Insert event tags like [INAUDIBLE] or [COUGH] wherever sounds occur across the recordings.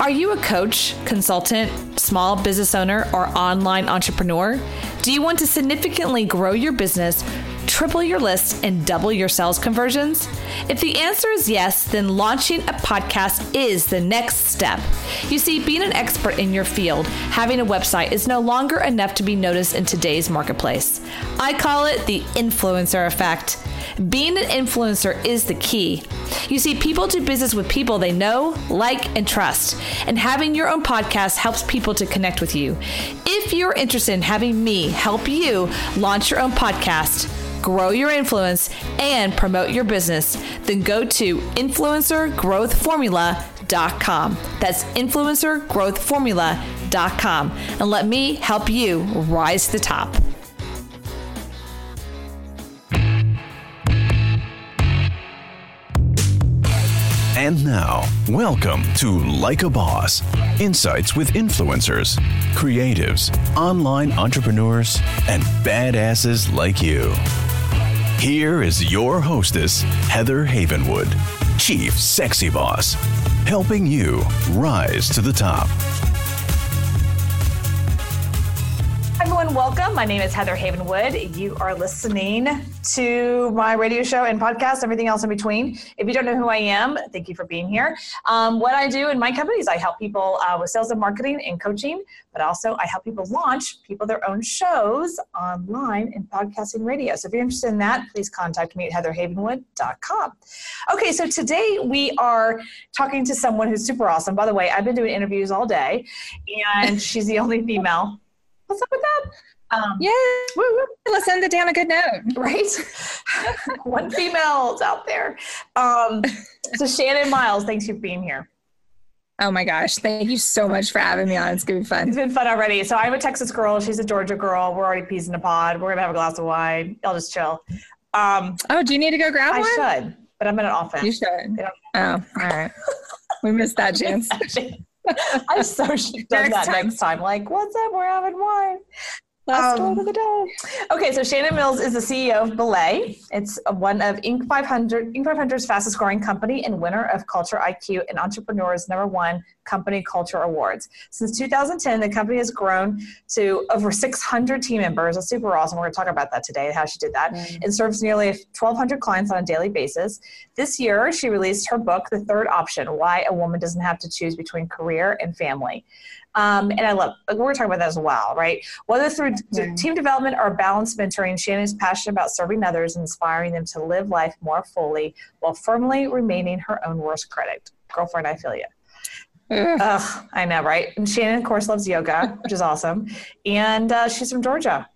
Are you a coach, consultant, small business owner, or online entrepreneur? Do you want to significantly grow your business? Triple your list and double your sales conversions? If the answer is yes, then launching a podcast is the next step. You see, being an expert in your field, having a website is no longer enough to be noticed in today's marketplace. I call it the influencer effect. Being an influencer is the key. You see, people do business with people they know, like, and trust. And having your own podcast helps people to connect with you. If you're interested in having me help you launch your own podcast, grow your influence, and promote your business, then go to influencergrowthformula.com. That's influencergrowthformula.com and let me help you rise to the top. And now, welcome to Like a Boss Insights with influencers, creatives, online entrepreneurs, and badasses like you. Here is your hostess, Heather Havenwood, Chief Sexy Boss, helping you rise to the top. Everyone, welcome. My name is Heather Havenwood. You are listening to my radio show and podcast, everything else in between. If you don't know who I am, thank you for being here. Um, what I do in my company is I help people uh, with sales and marketing and coaching, but also I help people launch people their own shows online in podcasting radio. So if you're interested in that, please contact me at heatherhavenwood.com. Okay, so today we are talking to someone who's super awesome. By the way, I've been doing interviews all day, and she's the only female. What's up with that? Um, yeah, woo, woo. let's end it down a good note, [LAUGHS] right? [LAUGHS] One female's out there. Um, so Shannon Miles, thanks for being here. Oh my gosh, thank you so much for having me on. It's gonna be fun. It's been fun already. So I'm a Texas girl. She's a Georgia girl. We're already peas in a pod. We're gonna have a glass of wine. I'll just chill. Um, oh, do you need to go grab I one? I should, but I'm in an offense. You should. Oh, all right. we missed that [LAUGHS] chance. [LAUGHS] I so should have done that time. next time. Like, what's up? We're having wine. Last um, of the day. Okay, so Shannon Miles is the CEO of Belay. It's one of Inc. 500, Inc. 500's fastest growing company and winner of Culture IQ and Entrepreneur's number one company culture awards. Since 2010, the company has grown to over 600 team members. That's super awesome. We're going to talk about that today, how she did that, mm-hmm. and serves nearly 1,200 clients on a daily basis. This year, she released her book, The Third Option Why a Woman Doesn't Have to Choose Between Career and Family. Um, and I love, we're talking about that as well, right? Whether through mm-hmm. team development or balanced mentoring, Shannon is passionate about serving others and inspiring them to live life more fully while firmly remaining her own worst critic. Girlfriend, I feel you. Ugh, I know, right? And Shannon, of course, loves yoga, which is awesome. And uh, she's from Georgia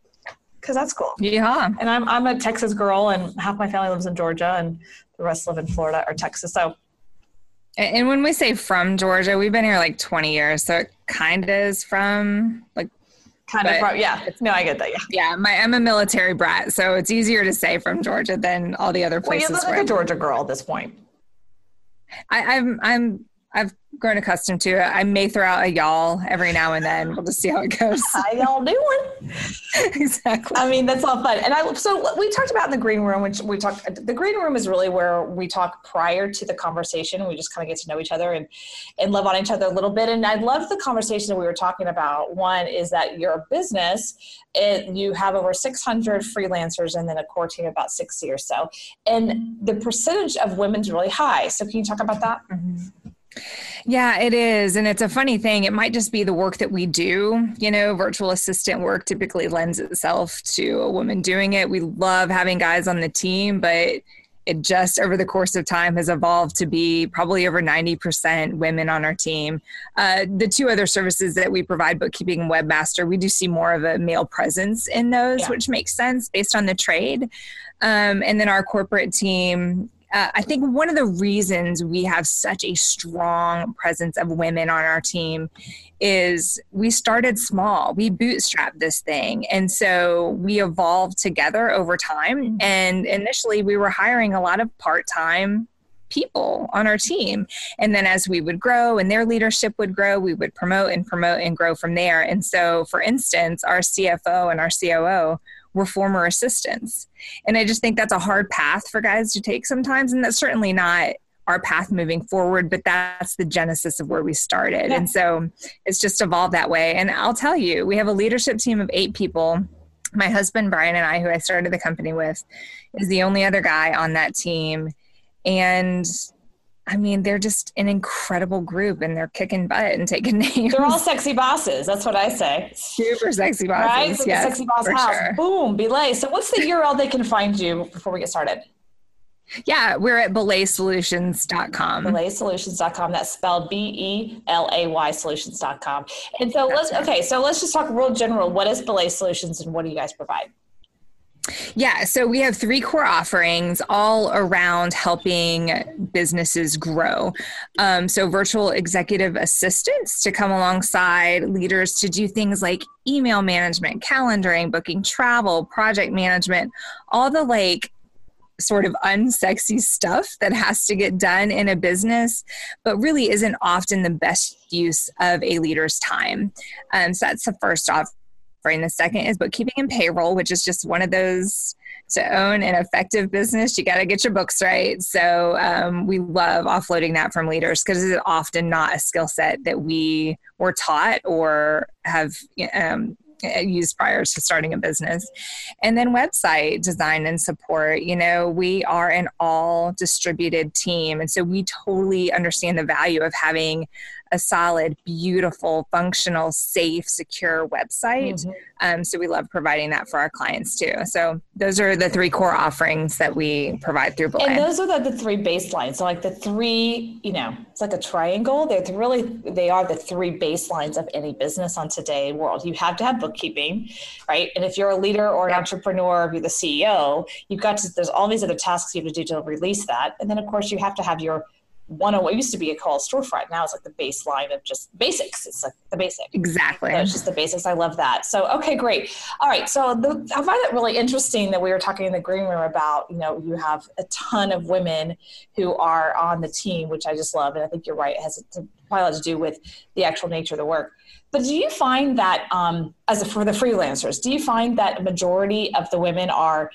because that's cool. Yeah. And I'm, I'm a Texas girl, and half my family lives in Georgia, and the rest live in Florida or Texas. So and when we say from Georgia, we've been here like 20 years, so it kind of is from like kind of from yeah. No, I get that. Yeah, yeah. My I'm a military brat, so it's easier to say from Georgia than all the other places. Well, you look like a Georgia girl at this point. I, I'm I'm I've grown accustomed to it. I may throw out a y'all every now and then. We'll just see how it goes. [LAUGHS] How y'all doing? [LAUGHS] exactly. I mean, that's all fun. And I so we talked about in the green room, which we talked. The green room is really where we talk prior to the conversation. We just kind of get to know each other and and love on each other a little bit. And I love the conversation that we were talking about. One is that your business, it, you have over 600 freelancers and then a core team about 60 or so, and the percentage of women's really high. So can you talk about that? Mm-hmm. Yeah, it is. And it's a funny thing. It might just be the work that we do. You know, virtual assistant work typically lends itself to a woman doing it. We love having guys on the team, but it just over the course of time has evolved to be probably over 90% women on our team. Uh, the two other services that we provide, bookkeeping and webmaster, we do see more of a male presence in those, yeah. which makes sense based on the trade. Um, and then our corporate team uh, I think one of the reasons we have such a strong presence of women on our team is we started small. We bootstrapped this thing. And so we evolved together over time. Mm-hmm. And initially, we were hiring a lot of part time people on our team. And then as we would grow and their leadership would grow, we would promote and promote and grow from there. And so, for instance, our CFO and our COO were former assistants. And I just think that's a hard path for guys to take sometimes. And that's certainly not our path moving forward, but that's the genesis of where we started. Yeah. And so it's just evolved that way. And I'll tell you, we have a leadership team of eight people. My husband, Brian, and I, who I started the company with, is the only other guy on that team. And I mean, they're just an incredible group and they're kicking butt and taking [LAUGHS] names. They're all sexy bosses. That's what I say. Super sexy bosses. Right? So yes, sexy boss house. Sure. Boom, Belay. So what's the URL they can find you before we get started? Yeah, we're at belaysolutions.com. Belaysolutions.com. That's spelled B E L A Y solutions.com. And so That's let's, right. okay, so let's just talk real general. What is Belay Solutions and what do you guys provide? Yeah, so we have three core offerings all around helping businesses grow. Um, so, virtual executive assistants to come alongside leaders to do things like email management, calendaring, booking travel, project management, all the like sort of unsexy stuff that has to get done in a business, but really isn't often the best use of a leader's time. Um, so, that's the first off The second is bookkeeping and payroll, which is just one of those to own an effective business, you got to get your books right. So um, we love offloading that from leaders because it's often not a skill set that we were taught or have um, used prior to starting a business. And then website design and support. You know, we are an all distributed team. And so we totally understand the value of having a solid, beautiful, functional, safe, secure website. Mm-hmm. Um, so we love providing that for our clients too. So those are the three core offerings that we provide through Belay. And those are the, the three baselines. So like the three, you know, it's like a triangle. They're really, they are the three baselines of any business on today world. You have to have bookkeeping, right? And if you're a leader or an yeah. entrepreneur, if you're the CEO, you've got to, there's all these other tasks you have to do to release that. And then of course you have to have your one of what used to be a call storefront. Now it's like the baseline of just basics. It's like the basic. Exactly. So it's just the basics. I love that. So okay great. All right. So the, i find it really interesting that we were talking in the green room about you know you have a ton of women who are on the team which i just love. And i think you're right. It has a, quite a lot to do with the actual nature of the work. But do you find that um, as a, for the freelancers do you find that a majority of the women are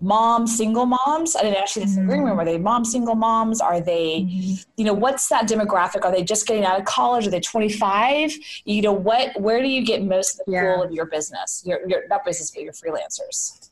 mom single moms i didn't you this green room mm-hmm. are they mom single moms are they mm-hmm. you know what's that demographic are they just getting out of college are they 25 you know what where do you get most of the yeah. pool of your business your, your not business but your freelancers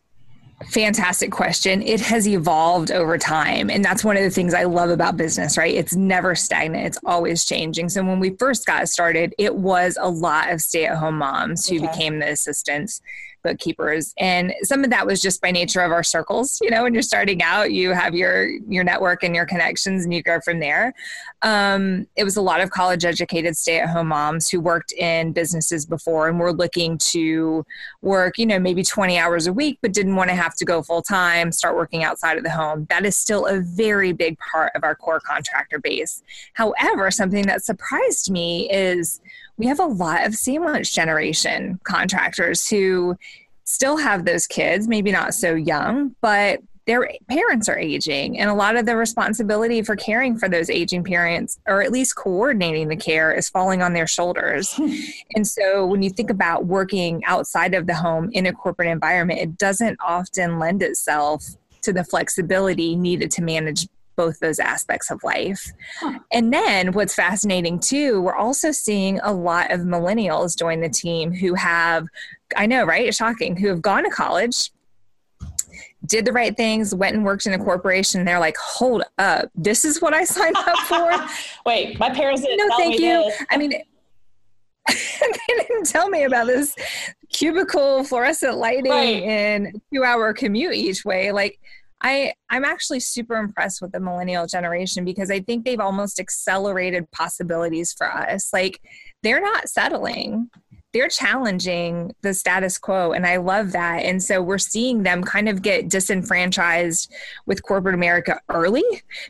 Fantastic question. It has evolved over time. And that's one of the things I love about business, right? It's never stagnant, it's always changing. So when we first got started, it was a lot of stay at home moms who okay. became the assistants bookkeepers. And some of that was just by nature of our circles you know when you're starting out you have your your network and your connections and you go from there. Um, it was a lot of college educated stay at home moms who worked in businesses before and were looking to work you know maybe 20 hours a week but didn't want to have to go full time start working outside of the home. That is still a very big part of our core contractor base. However something that surprised me is we have a lot of sandwich generation contractors who still have those kids, maybe not so young, but their parents are aging and a lot of the responsibility for caring for those aging parents or at least coordinating the care is falling on their shoulders. Hmm. And so when you think about working outside of the home in a corporate environment it doesn't often lend itself to the flexibility needed to manage both those aspects of life. Huh. And then what's fascinating too, we're also seeing a lot of millennials join the team who have, I know, right? It's shocking, who have gone to college, did the right things, went and worked in a corporation. They're like, hold up, this is what I signed up [LAUGHS] for. Wait, my parents didn't. No, thank you. This. I mean, [LAUGHS] they didn't tell me about this cubicle fluorescent lighting right. and two hour commute each way. Like, I I'm actually super impressed with the millennial generation because I think they've almost accelerated possibilities for us. Like they're not settling. They're challenging the status quo and I love that. And so we're seeing them kind of get disenfranchised with corporate America early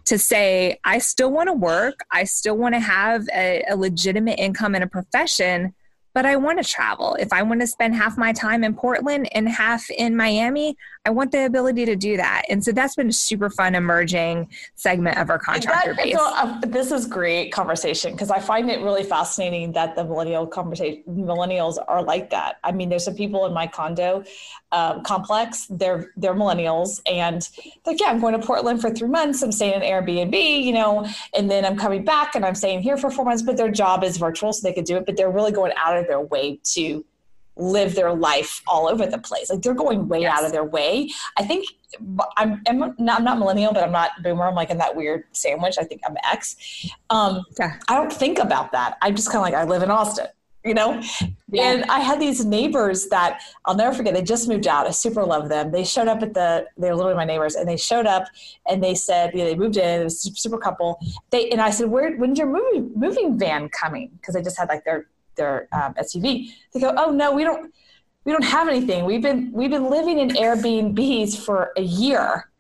to say I still want to work, I still want to have a, a legitimate income and a profession, but I want to travel. If I want to spend half my time in Portland and half in Miami, I want the ability to do that. And so that's been a super fun emerging segment of our contractor that, base. So, uh, this is great conversation because I find it really fascinating that the millennial conversation millennials are like that. I mean, there's some people in my condo um, complex. They're they're millennials, and like, yeah, I'm going to Portland for three months. I'm staying in Airbnb, you know, and then I'm coming back and I'm staying here for four months. But their job is virtual, so they could do it. But they're really going out of their way to live their life all over the place. Like they're going way yes. out of their way. I think I'm, I'm not, I'm not millennial, but I'm not boomer. I'm like in that weird sandwich. I think I'm X. Um, yeah. I don't think about that. I'm just kind of like, I live in Austin, you know? Yeah. And I had these neighbors that I'll never forget. They just moved out. I super love them. They showed up at the, they're literally my neighbors and they showed up and they said, you know, they moved in, it was a super couple. They, and I said, where, when's your moving, moving van coming? Cause they just had like their their um, SUV. They go, oh no, we don't we don't have anything. We've been we've been living in Airbnbs for a year,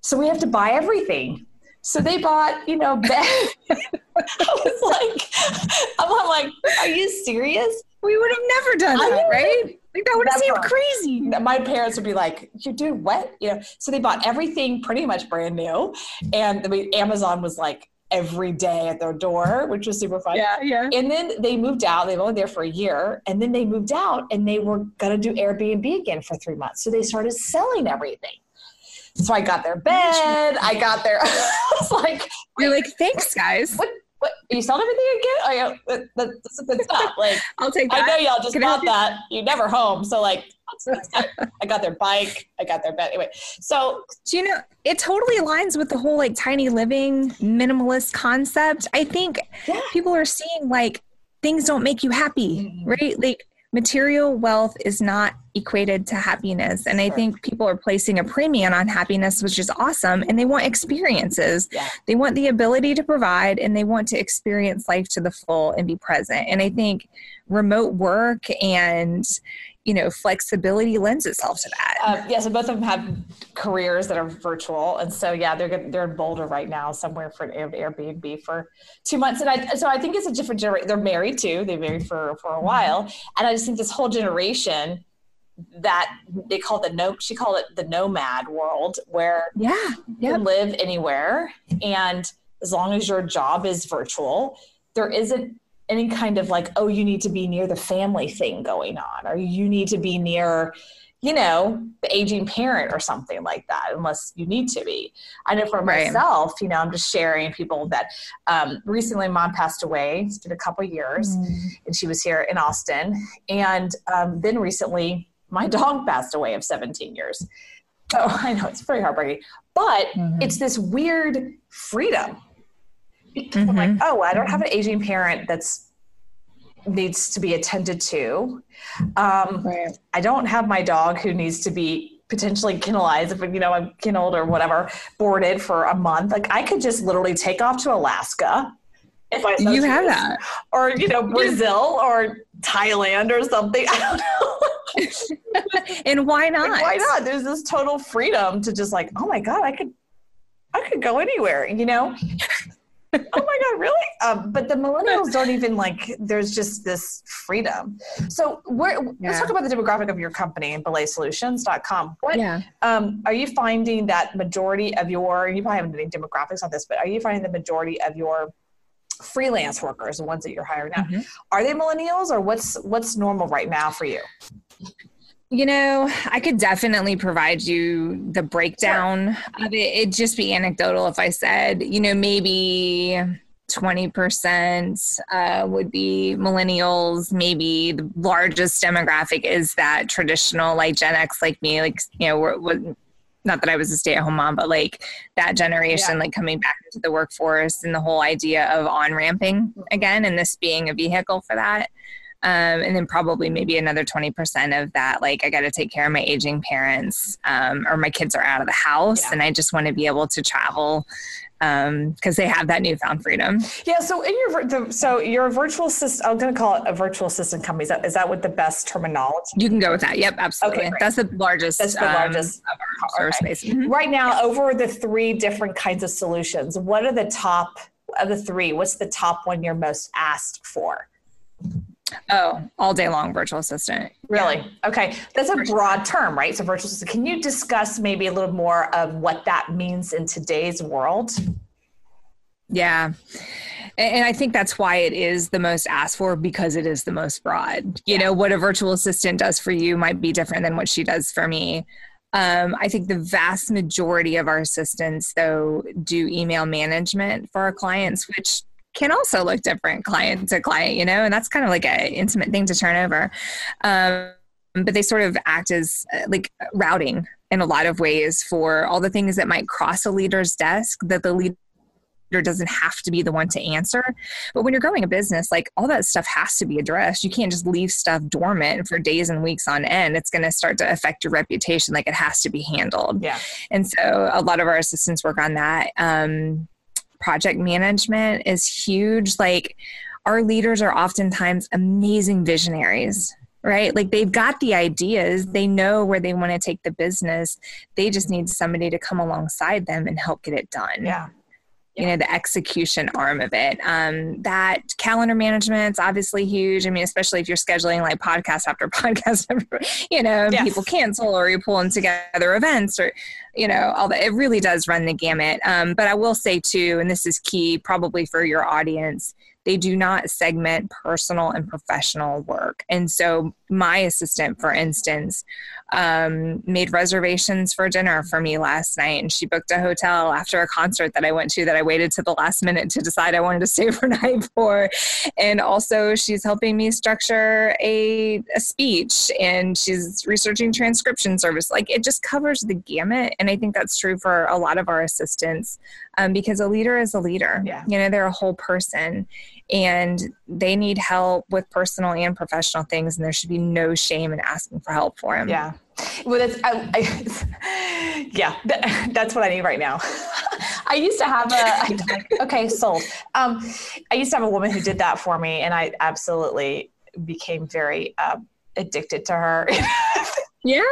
so we have to buy everything. So they bought, you know, [LAUGHS] bed. I was like, I'm like, are you serious? We would have never done that, right? Like that would have seemed crazy. My parents would be like, "You do what?" You know. So they bought everything pretty much brand new, and I mean, Amazon was like, every day at their door, which was super fun. Yeah, yeah. And then they moved out. They were only there for a year. And then they moved out and they were going to do Airbnb again for three months. So they started selling everything. So I got their bed. I got their, [LAUGHS] I was like, you're like, thanks, guys. What? What, you selling everything again? Oh, yeah, that, that's a good stuff. [LAUGHS] Like, I'll take that. I know y'all just Can bought that. You never home. So like, I got their bike. I got their bed. Anyway, so do you know it totally aligns with the whole like tiny living minimalist concept. I think yeah. people are seeing like things don't make you happy, mm-hmm. right? Like material wealth is not equated to happiness. And i think people are placing a premium on happiness which is awesome and they want experiences. Yeah. they want the ability to provide and they want to experience life to the full and be present. And i think remote work and you know flexibility lends itself to that. Uh, yeah so both of them have careers that are virtual and so yeah they're they're in boulder right now somewhere for an airbnb for two months and i so i think it's a different generation they're married too they married for for a while and i just think this whole generation that they call the no she called it the nomad world where yeah you can live anywhere and as long as your job is virtual there isn't any kind of like, oh, you need to be near the family thing going on, or you need to be near, you know, the aging parent or something like that, unless you need to be. I know for right. myself, you know, I'm just sharing people that um, recently mom passed away. It's been a couple years, mm. and she was here in Austin. And um, then recently, my [LAUGHS] dog passed away of 17 years. So [LAUGHS] I know it's very heartbreaking, but mm-hmm. it's this weird freedom mm-hmm. I'm like, mm-hmm. oh, I don't have an aging parent that's needs to be attended to. Um, right. I don't have my dog who needs to be potentially kennelized if you know I'm kenneled or whatever, boarded for a month. Like I could just literally take off to Alaska. If I you have that, or you know Brazil or Thailand or something. [LAUGHS] I don't know. [LAUGHS] and why not? Why not? There's this total freedom to just like, oh my god, I could, I could go anywhere. You know [LAUGHS] oh my god really um, but the millennials don't even like there's just this freedom so yeah. let's talk about the demographic of your company belaysolutions.com what yeah. um, are you finding that majority of your you probably haven't any demographics on this but are you finding the majority of your freelance workers the ones that you're hiring now mm-hmm. are they millennials or what's what's normal right now for you you know, I could definitely provide you the breakdown sure. of it. It'd just be anecdotal if I said, you know, maybe 20% uh, would be millennials. Maybe the largest demographic is that traditional, like Gen X, like me, like, you know, we're, we're not that I was a stay at home mom, but like that generation, yeah. like coming back into the workforce and the whole idea of on ramping again, and this being a vehicle for that. Um, and then probably maybe another 20% of that like i got to take care of my aging parents um, or my kids are out of the house yeah. and i just want to be able to travel because um, they have that newfound freedom. Yeah. So in your the, so your virtual assistant, I'm going to call it a virtual assistant company. Is that, is that what the best terminology? You can go with that. Yep, absolutely. Okay, That's the largest. That's the largest um, of our okay. space. Mm-hmm. Right now, over the three different kinds of solutions, what are the top of the three? What's the top one you're most asked for? Oh, all day long virtual assistant. Really? Yeah. Okay. That's a broad term, right? So virtual assistant. Can you discuss maybe a little more of what that means in today's world? Yeah. And I think that's why it is the most asked for because it is the most broad. You know, what a virtual assistant does for you might be different than what she does for me. Um, I think the vast majority of our assistants, though, do email management for our clients, which can also look different client to client, you know, and that's kind of like an intimate thing to turn over. Um, but they sort of act as uh, like routing in a lot of ways for all the things that might cross a leader's desk that the leader doesn't have to be the one to answer. But when you're growing a business, like all that stuff has to be addressed. You can't just leave stuff dormant for days and weeks on end. It's going to start to affect your reputation. Like it has to be handled. Yeah. And so a lot of our assistants work on that. Um, project management is huge. Like our leaders are oftentimes amazing visionaries right? Like they've got the ideas, they know where they want to take the business. They just need somebody to come alongside them and help get it done. Yeah you know the execution arm of it um, that calendar management's obviously huge i mean especially if you're scheduling like podcast after [LAUGHS] podcast you know yes. people cancel or you're pulling together events or you know all that it really does run the gamut um, but i will say too and this is key probably for your audience they do not segment personal and professional work. And so, my assistant, for instance, um, made reservations for dinner for me last night, and she booked a hotel after a concert that I went to that I waited to the last minute to decide I wanted to stay [LAUGHS] overnight for. And also, she's helping me structure a, a speech, and she's researching transcription service. Like it just covers the gamut, and I think that's true for a lot of our assistants um, because a leader is a leader. Yeah. You know, they're a whole person and they need help with personal and professional things, and there should be no shame in asking for help for them. Yeah. Well, that's, I, I, [LAUGHS] yeah, that, [LAUGHS] that's what I need right now. [LAUGHS] I used to have a, okay, sold. Um, I used to have a woman who did that for me, and I absolutely became very uh, addicted to her. yeah.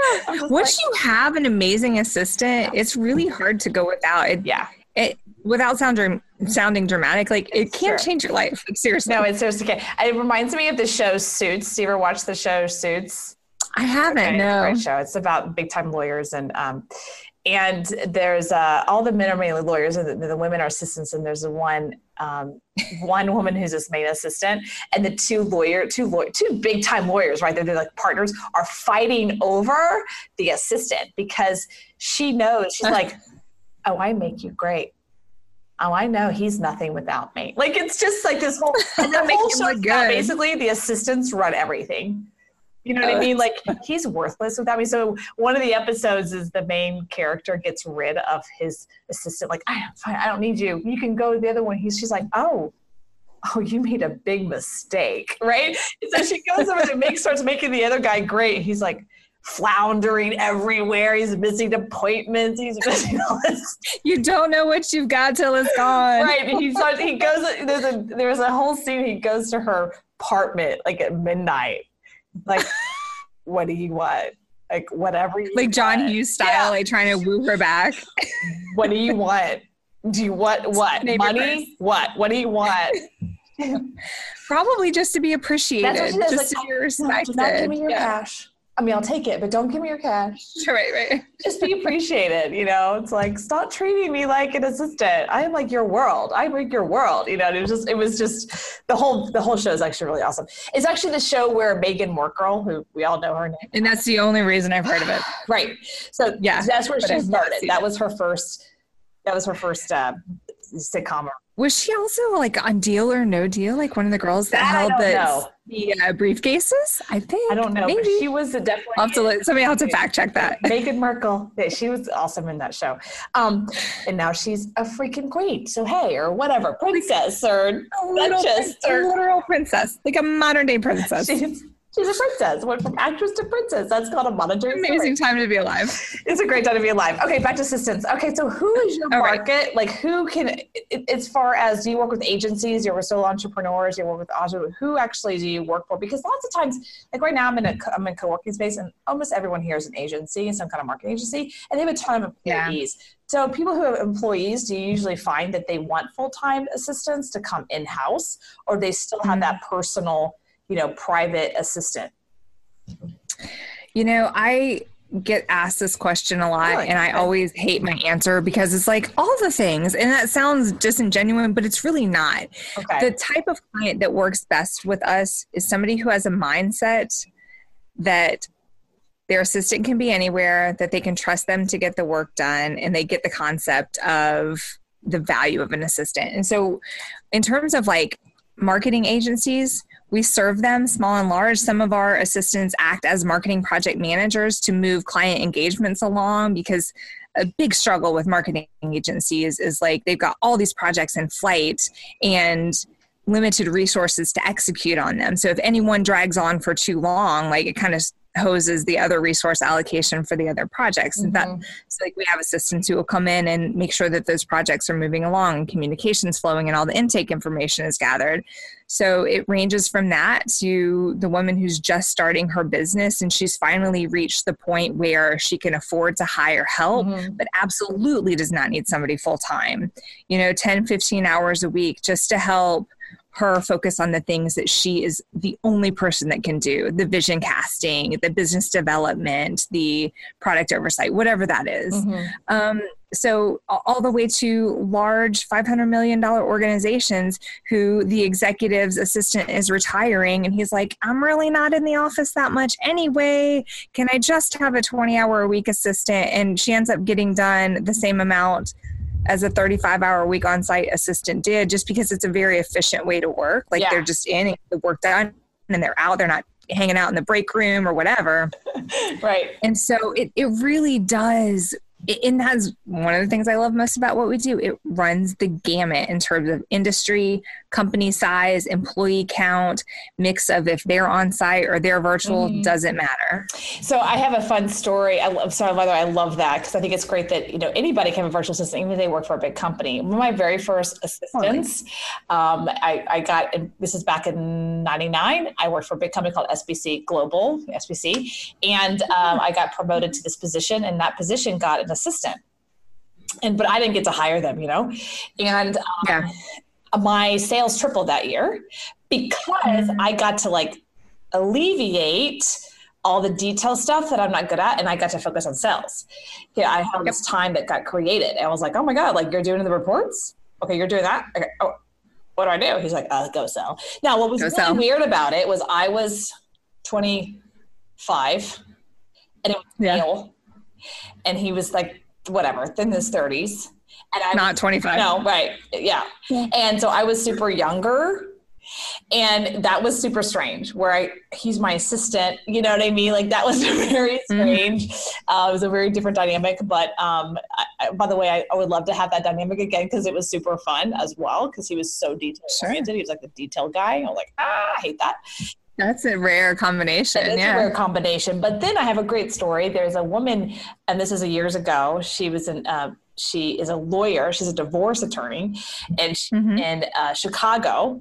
Once like, you have an amazing assistant, it's really hard to go without it. Yeah it without sounding sounding dramatic, like it can't sure. change your life. Like, seriously. No, it's seriously okay. It reminds me of the show Suits. Do you ever watch the show Suits? I haven't. Okay, no. Great show. It's about big time lawyers and um, and there's uh, all the men are mainly lawyers and the, the women are assistants and there's one um, one woman who's his main assistant and the two lawyer two lawyer two big time lawyers right they're, they're like partners are fighting over the assistant because she knows she's [LAUGHS] like oh, I make you great. Oh, I know he's nothing without me. Like it's just like this whole [LAUGHS] the whole show basically the assistants run everything. You know what I mean? Like he's worthless without me. So one of the episodes is the main character gets rid of his assistant. Like I am fine. I don't need you. You can go to the other one. He's she's like, oh, oh, you made a big mistake, right? so she goes over and makes starts making the other guy great. He's like, floundering everywhere. He's missing appointments. He's [LAUGHS] missing all this. You don't know what you've got till it's gone. right. He starts, he goes. There's a there's a whole scene. He goes to her apartment like at midnight. Like, [LAUGHS] what do you want? Like whatever. like John want. Hughes style, yeah. like trying to woo her back. what do you want? Do you want [LAUGHS] what? Money? What? What do you want? Probably just to be appreciated, just like, to be oh, respected. Not give me your yeah. cash I mean, I'll take it, but don't give me your cash. [LAUGHS] Right, right. Just be appreciated. You know, it's like stop treating me like an assistant. I am like your world. I make your world. You know, and it was just, it was just the whole, the whole show is actually really awesome. It's actually the show where Meghan Markle, who we all know her name, and that's the only reason I've heard of it. [SIGHS] right. So yeah, that's where she started. That was her first. That was her first uh, sitcom was she also like on Deal or No Deal, like one of the girls that, that held the, the uh, briefcases? I think I don't know. Maybe she was definitely. I'll have to let, somebody have to fact check that. Meghan Markle, yeah, she was awesome in that show, um, and now she's a freaking queen. So hey, or whatever, princess or a little, duchess or a literal princess, like a modern day princess. [LAUGHS] She's a princess. Went from actress to princess. That's called a monetary. Amazing story. time to be alive. It's a great time to be alive. Okay, back to assistants. Okay, so who is your All market? Right. Like, who can, as far as do you work with agencies? You work with solo entrepreneurs? You work with entrepreneurs? Who actually do you work for? Because lots of times, like right now, I'm in a I'm in co-working space, and almost everyone here is an agency, some kind of marketing agency, and they have a ton of employees. Yeah. So people who have employees, do you usually find that they want full time assistants to come in house, or they still have mm-hmm. that personal you know, private assistant? You know, I get asked this question a lot really? and I always hate my answer because it's like all the things and that sounds disingenuous but it's really not. Okay. The type of client that works best with us is somebody who has a mindset that their assistant can be anywhere that they can trust them to get the work done and they get the concept of the value of an assistant. And so in terms of like marketing agencies, we serve them small and large. Some of our assistants act as marketing project managers to move client engagements along because a big struggle with marketing agencies is like they've got all these projects in flight and limited resources to execute on them. So if anyone drags on for too long, like it kind of hoses the other resource allocation for the other projects. Mm-hmm. That so like we have assistants who will come in and make sure that those projects are moving along and communications flowing and all the intake information is gathered. So it ranges from that to the woman who's just starting her business and she's finally reached the point where she can afford to hire help, mm-hmm. but absolutely does not need somebody full time. You know, 10, 15 hours a week just to help her focus on the things that she is the only person that can do the vision casting the business development the product oversight whatever that is. Mm-hmm. Um, so all the way to large $500 million organizations who the executive's assistant is retiring and he's like i'm really not in the office that much anyway can i just have a 20 hour a week assistant and she ends up getting done the same amount as a 35 hour week on site assistant did just because it's a very efficient way to work. Like yeah. they're just in the work done and they're out. They're not hanging out in the break room or whatever. [LAUGHS] right. And so it, it really does and that's one of the things I love most about what we do. It runs the gamut in terms of industry, company size, employee count, mix of if they're on site or they're virtual, mm-hmm. doesn't matter. So I have a fun story. I love, sorry, Mother, I love that because I think it's great that, you know, anybody can have a virtual assistant, even if they work for a big company. One of my very first assistants, um, I, I got, this is back in 99. I worked for a big company called SBC Global, SBC, and um, I got promoted to this position and that position got an assistant. And but I didn't get to hire them, you know. And um, yeah. My sales tripled that year because mm-hmm. I got to like alleviate all the detail stuff that I'm not good at, and I got to focus on sales. Yeah, I had this time that got created. I was like, oh my god, like you're doing the reports. Okay, you're doing that. Okay. Oh, what do I do? He's like, uh, go sell. Now, what was go really sell. weird about it was I was 25, and it was yeah. Neil, and he was like whatever in his 30s and i'm not 25 no right yeah. yeah and so i was super younger and that was super strange where i he's my assistant you know what i mean like that was [LAUGHS] very mm-hmm. strange mm-hmm. uh, it was a very different dynamic but um, I, by the way I, I, would love to have that dynamic again because it was super fun as well because he was so detail oriented sure. he was like the detail guy i was like ah i hate that that's a rare combination. It's yeah. a rare combination. But then I have a great story. There's a woman, and this is a years ago. She was in. Uh, she is a lawyer. She's a divorce attorney, and she, mm-hmm. in uh, Chicago,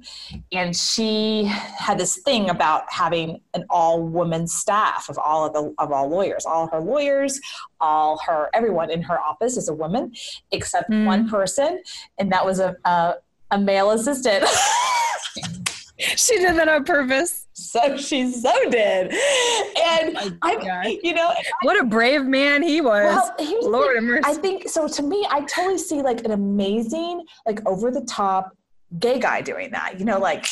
and she had this thing about having an all-woman staff of all of the of all lawyers. All her lawyers, all her everyone in her office is a woman, except mm. one person, and that was a a, a male assistant. [LAUGHS] she did that on purpose. So she so did. And oh I, you know, what a brave man he was. Well, Lord mercy. I think so. To me, I totally see like an amazing, like over the top gay guy doing that. You know, like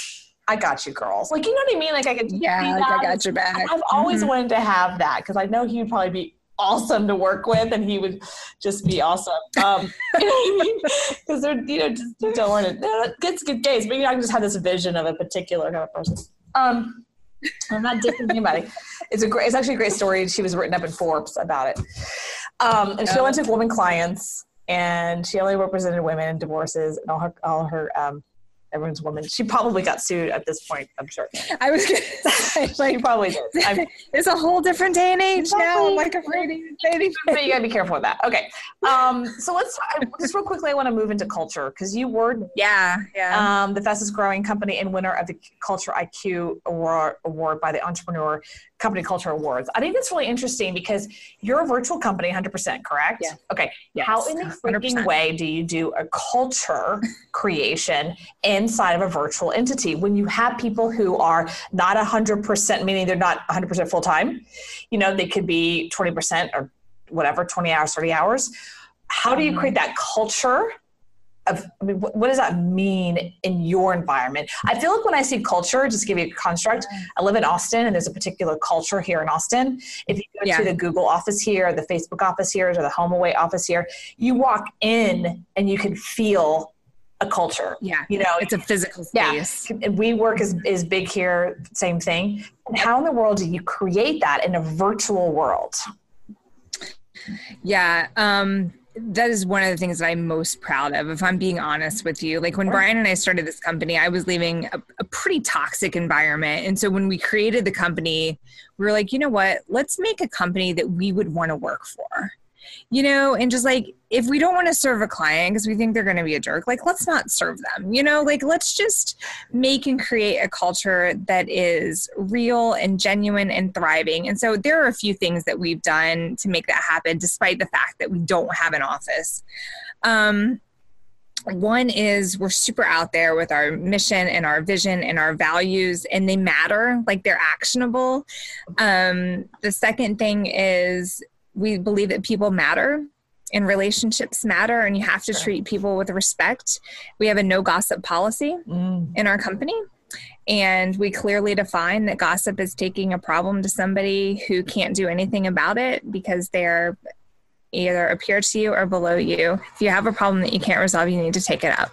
I got you, girls. Like you know what I mean? Like I could. Yeah, like I got your back. I've always mm-hmm. wanted to have that because I know he would probably be awesome to work with and he would just be awesome. Um, [LAUGHS] you know what I mean? Because they're, you know, just don't want to, it's good case, but you know, I just have this vision of a particular kind of person. Um, I'm not dissing anybody. It's a great, it's actually a great story. She was written up in Forbes about it. Um, and she only took women clients and she only represented women in divorces and all her, all her, um, everyone's woman. She probably got sued at this point. I'm sure. I was [LAUGHS] say, like, she probably did. I'm, [LAUGHS] it's a whole different day and age now. I'm like afraid anything. [LAUGHS] But you gotta be careful with that. Okay. Um, so let's just real quickly. I want to move into culture because you were yeah yeah um, the fastest growing company and winner of the Culture IQ award award by the Entrepreneur company culture awards. I think that's really interesting because you're a virtual company, 100%, correct? Yeah. Okay. Yes, How in the freaking 100%. way do you do a culture creation inside of a virtual entity when you have people who are not 100%, meaning they're not 100% full time? You know, they could be 20% or whatever, 20 hours, 30 hours. How do you create that culture? Of, I mean, what, what does that mean in your environment? I feel like when I see culture, just to give you a construct, I live in Austin and there's a particular culture here in Austin. If you go Yeah. to the Google office here, the Facebook office here, or the HomeAway office here, you walk in and you can feel a culture. Yeah. You know, It's a physical space. and WeWork is, is big here, same thing. And how in the world do you create that in a virtual world? Yeah. Um, that is one of the things that I'm most proud of, if I'm being honest with you. Like when Brian and I started this company, I was leaving a, a pretty toxic environment. And so when we created the company, we were like, you know what? Let's make a company that we would want to work for. You know, and just like if we don't want to serve a client because we think they're going to be a jerk, like let's not serve them. You know, like let's just make and create a culture that is real and genuine and thriving. And so there are a few things that we've done to make that happen, despite the fact that we don't have an office. Um, one is we're super out there with our mission and our vision and our values, and they matter, like they're actionable. Um, the second thing is we believe that people matter and relationships matter, and you have to Sure. treat people with respect. We have a no gossip policy mm. in our company. And we clearly define that gossip is taking a problem to somebody who can't do anything about it because they're either a peer to you or below you. If you have a problem that you can't resolve, you need to take it up.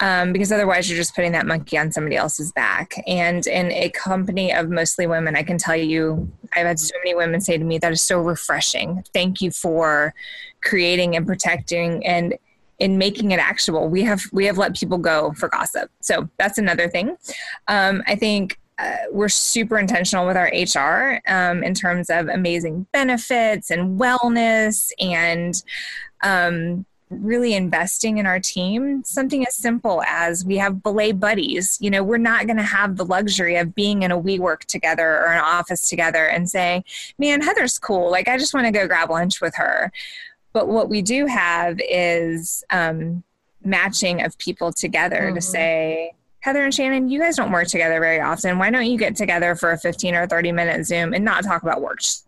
Um, because otherwise, you're just putting that monkey on somebody else's back. And in a company of mostly women, I can tell you, I've had so many women say to me, that is so refreshing. Thank you for creating and protecting and in making it actionable. We have we have let people go for gossip. So that's another thing. Um, I think uh, we're super intentional with our HR um, in terms of amazing benefits and wellness and um, really investing in our team. Something as simple as we have belay buddies. You know, we're not going to have the luxury of being in a WeWork together or an office together and saying, man, Heather's cool. Like, I just want to go grab lunch with her. But what we do have is um, matching of people together to Mhm. say, Heather and Shannon, you guys don't work together very often. Why don't you get together for a 15 or 30 minute Zoom and not talk about work? Just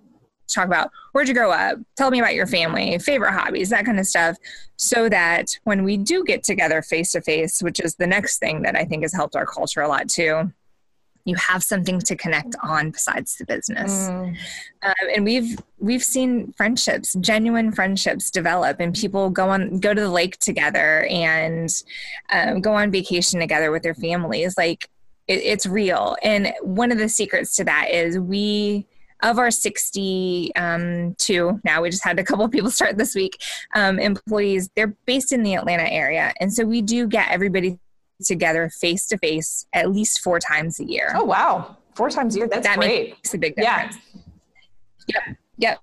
talk about where'd you grow up? Tell me about your family, favorite hobbies, that kind of stuff. So that when we do get together face to face, which is the next thing that I think has helped our culture a lot too, you have something to connect on besides the business Mm. um, and we've we've seen friendships genuine friendships develop and people go on go to the lake together and um, go on vacation together with their families like it, it's real and one of the secrets to that is we of our 62 um, now we just had a couple of people [LAUGHS] start this week um, employees they're based in the atlanta area and so we do get everybody together face to face at least four times a year Oh, wow. Four times a year. That's that great. makes a big Yeah. difference. Yep. Yep.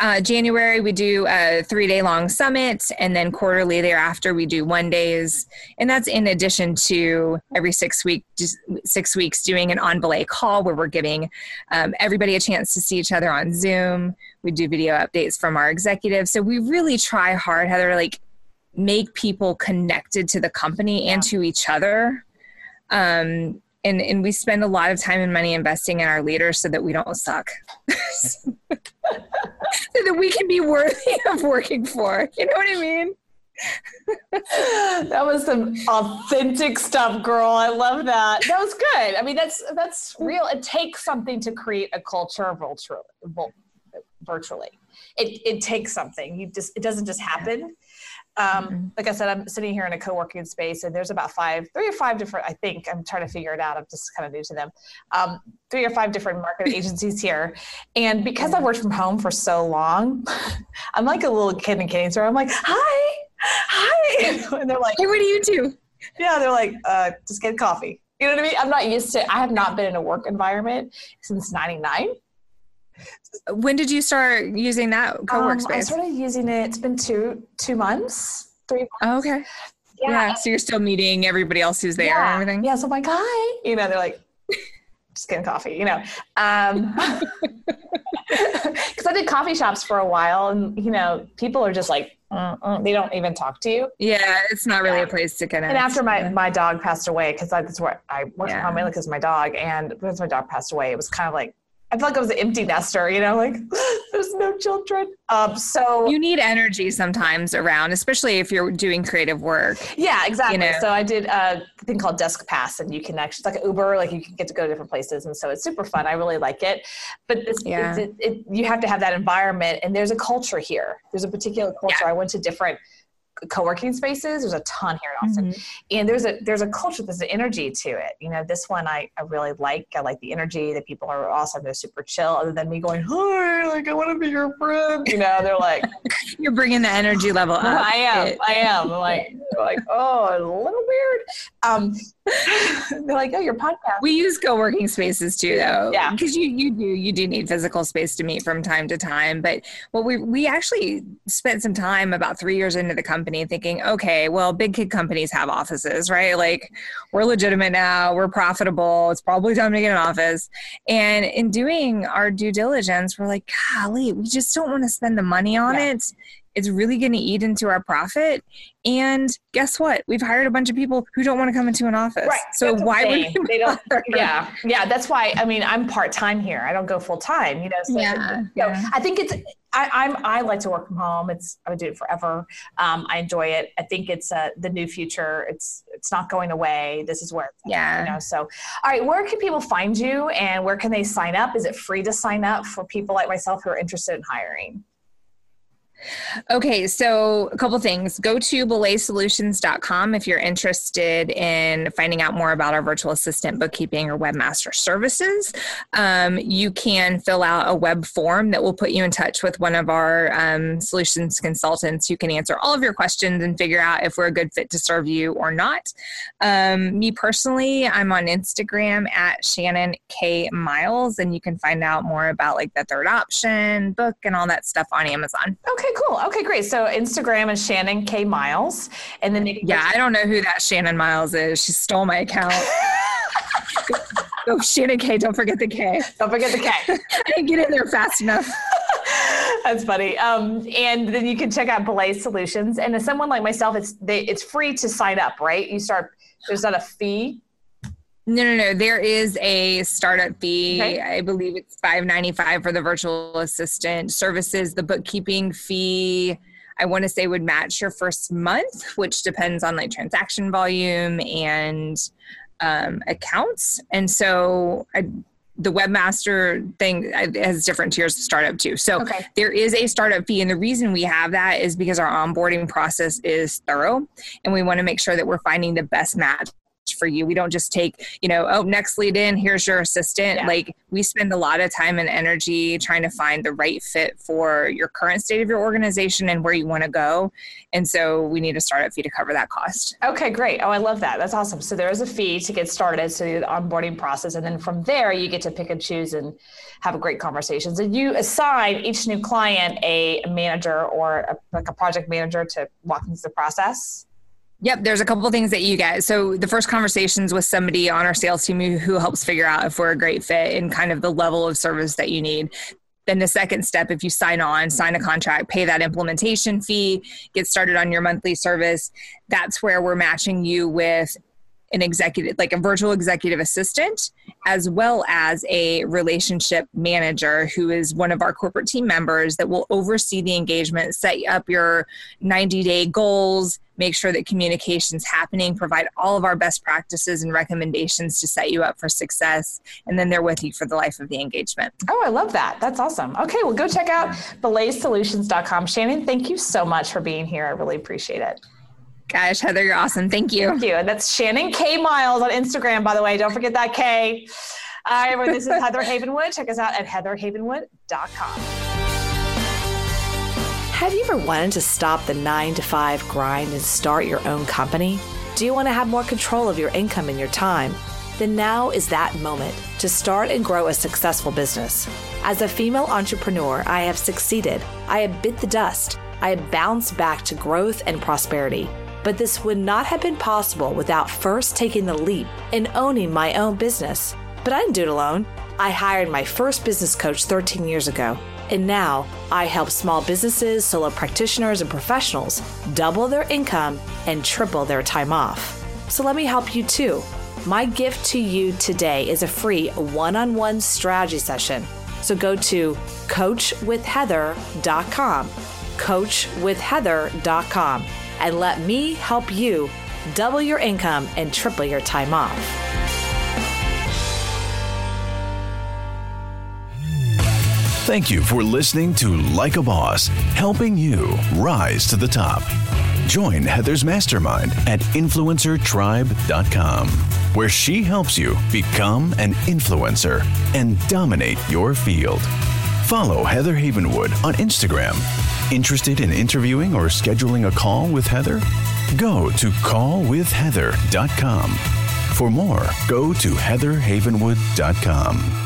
Uh, January, we do a three day long summit, and then quarterly thereafter, we do one days. And that's in addition to every six week, six weeks doing an on belay call where we're giving um, everybody a chance to see each other on Zoom. We do video updates from our executives. So we really try hard, Heather, to like make people connected to the company and to each other. Um, and, and we spend a lot of time and money investing in our leaders so that we don't suck. [LAUGHS] so that we can be worthy [LAUGHS] of working for. You know what I mean? that was some authentic stuff, girl. I love that. That was good. I mean, that's that's real. It takes something to create a culture virtually. Virtually, it it takes something. You just it doesn't just happen. Um, like I said, I'm sitting here in a co-working space, and there's about five, three or five different. I think I'm trying to figure it out. I'm just kind of new to them. Um, three or five different marketing [LAUGHS] agencies here, and because I've worked from home for so long, [LAUGHS] I'm like a little kid in candy store. I'm like, hi, hi, [LAUGHS] and they're like, Hey, what do you do? yeah, they're like, uh, just get coffee. You know what I mean? I'm not used to. I have not been in a work environment since '99. When did you start using that co-work Um, I started using it. It's been two two months, three. oh, okay. Yeah. So you're still meeting everybody else who's there yeah. and everything? Yeah. So I'm like, hi. You know, they're like, just getting coffee, you know. Um, [LAUGHS] because I did coffee shops for a while, and you know, people are just like uh, uh, they don't even talk to you. Yeah, it's not really yeah. a place to connect. And after my my dog passed away, because that's where I worked yeah. from mainly because my dog, and once my dog passed away, it was kind of like I felt like I was an empty nester, you know, like [LAUGHS] there's no children. Um, so you need energy sometimes around, especially if you're doing creative work. Yeah, exactly. You know? So I did a thing called Deskpass, and you can actually it's like an Uber, like you can get to go to different places, and so it's super fun. I really like it, but it's, yeah. It, it, you have to have that environment, and there's a culture here. There's a particular culture. Yeah. I went to different co-working spaces there's a ton here in austin. Mm-hmm. and there's a there's a culture there's an energy to it. You know this one I, I really like. I like the energy the people are awesome they're super chill other than me going hi like i want to be your friend you know they're like [LAUGHS] you're bringing the energy level [LAUGHS] up. i am i am like [LAUGHS] like oh a little weird. Um they're like oh your podcast. We use co-working spaces too though. Yeah. Because you you do you do need physical space to meet from time to time. But what we we actually spent some time about three years into the company company thinking, okay, well, big kid companies have offices, right? Like we're legitimate now, we're profitable, it's probably time to get an office. And in doing our due diligence, we're like, golly, we just don't want to spend the money on yeah. it it's really going to eat into our profit. And guess what? We've hired a bunch of people who don't want to come into an office. Right. So that's why would they don't? [LAUGHS] Yeah, yeah. That's why. I mean, I'm part time here. I don't go full time. You know. So, yeah, so yeah. I think it's. I, am I like to work from home. It's I would do it forever. Um, I enjoy it. I think it's uh, the new future. It's it's not going away. This is where yeah. You know. So, all right. Where can people find you, and where can they sign up? Is it free to sign up for people like myself who are interested in hiring? Okay, so a couple things. Go to belaysolutions.com if you're interested in finding out more about our virtual assistant bookkeeping or webmaster services. Um, you can fill out a web form that will put you in touch with one of our um, solutions consultants who can answer all of your questions and figure out if we're a good fit to serve you or not. Um, me personally, I'm on Instagram at Shannon K Miles, and you can find out more about like the third option book and all that stuff on Amazon. Okay, cool. Okay, great. So Instagram is Shannon K Miles, and then yeah, I don't know who that Shannon Miles is. She stole my account. [LAUGHS] oh, Shannon K. Don't forget the K. Don't forget the K. [LAUGHS] I didn't get in there fast enough. [LAUGHS] That's funny. Um, and then you can check out Belay Solutions. And as someone like myself, it's they, it's free to sign up, right? You start. There's not a fee no, no, no. There is a startup fee. Okay. I believe it's five ninety five for the virtual assistant services. The bookkeeping fee, I want to say, would match your first month, which depends on like transaction volume and um, accounts. And so, I, the webmaster thing has different tiers of startup too. So okay. there is a startup fee, and the reason we have that is because our onboarding process is thorough, and we want to make sure that we're finding the best match for you. We don't just take, you know, oh, next lead in, here's your assistant. Yeah. Like we spend a lot of time and energy trying to find the right fit for your current state of your organization and where you want to go. And so we need a startup fee to cover that cost. Okay, great. Oh, I love that. That's awesome. So there is a fee to get started. So the onboarding process. And then from there, you get to pick and choose and have a great conversations. And you assign each new client a manager or a, like a project manager to walk them through the process. Yep, there's a couple things that you get. So the first conversations with somebody on our sales team who, helps figure out if we're a great fit and kind of the level of service that you need. Then the second step, if you sign on, sign a contract, pay that implementation fee, get started on your monthly service, that's where we're matching you with an executive, like a virtual executive assistant, as well as a relationship manager who is one of our corporate team members that will oversee the engagement, set up your 90 day goals, make sure that communication's happening, provide all of our best practices and recommendations to set you up for success. And then they're with you for the life of the engagement. Oh, I love that. That's awesome. Okay, well, go check out belaysolutions.com. Shannon, thank you so much for being here. I really appreciate it. Gosh, Heather, you're awesome. Thank you. Thank you. And that's Shannon K Miles on Instagram, by the way. Don't forget that K. All right, well, this is [LAUGHS] Heather Havenwood. Check us out at heatherhavenwood.com. Have you ever wanted to stop the nine to five grind and start your own company? Do you want to have more control of your income and your time? Then now is that moment to start and grow a successful business. As a female entrepreneur, I have succeeded. I have bit the dust. I have bounced back to growth and prosperity. But this would not have been possible without first taking the leap and owning my own business. But I didn't do it alone. I hired my first business coach 13 years ago. And now I help small businesses, solo practitioners, and professionals double their income and triple their time off. So let me help you too. My gift to you today is a free one on one strategy session. So go to coachwithheather.com, coachwithheather.com, and let me help you double your income and triple your time off. Thank you for listening to Like a Boss, helping you rise to the top. Join Heather's mastermind at influencertribe.com, where she helps you become an influencer and dominate your field. Follow Heather Havenwood on Instagram. Interested in interviewing or scheduling a call with Heather? Go to callwithheather.com. For more, go to heatherhavenwood.com.